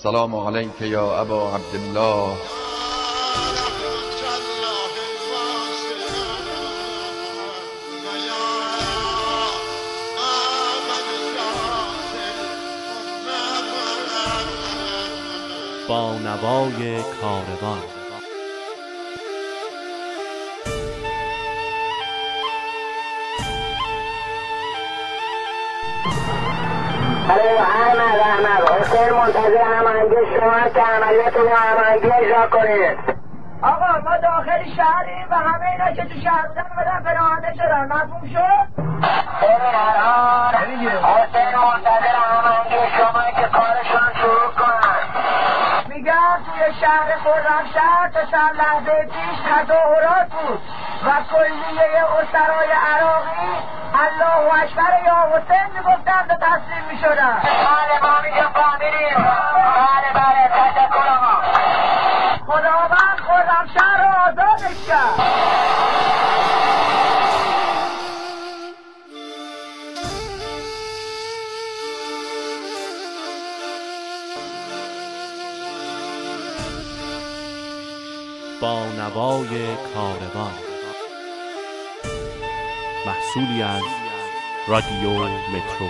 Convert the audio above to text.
السلام علیک یا ابا عبدالله با نوای کاروان. برای احمد احمد حسین منتظر هماهنگی شما که عملیات رو هماهنگی اجرا کنید. آقا ما داخل شهریم و همه اینا که تو شهر بودن بدن پناهنده شدن. مفهوم شد؟ الان حسین منتظر هماهنگی شما که کارشون شروع کنن. میگم توی شهر خرمشهر تا چند لحظه پیش تظاهرات بود و کلیه اسرای عراقی الله اکبر یا حسین می‌گفتن و تسلیم می‌شدن بله ما میگه فهمیدیم بله بله تشکر آقا. خداوند خرمشهر رو آزادش کرد. با نوای کاروان. محصولی از رادیو مترو.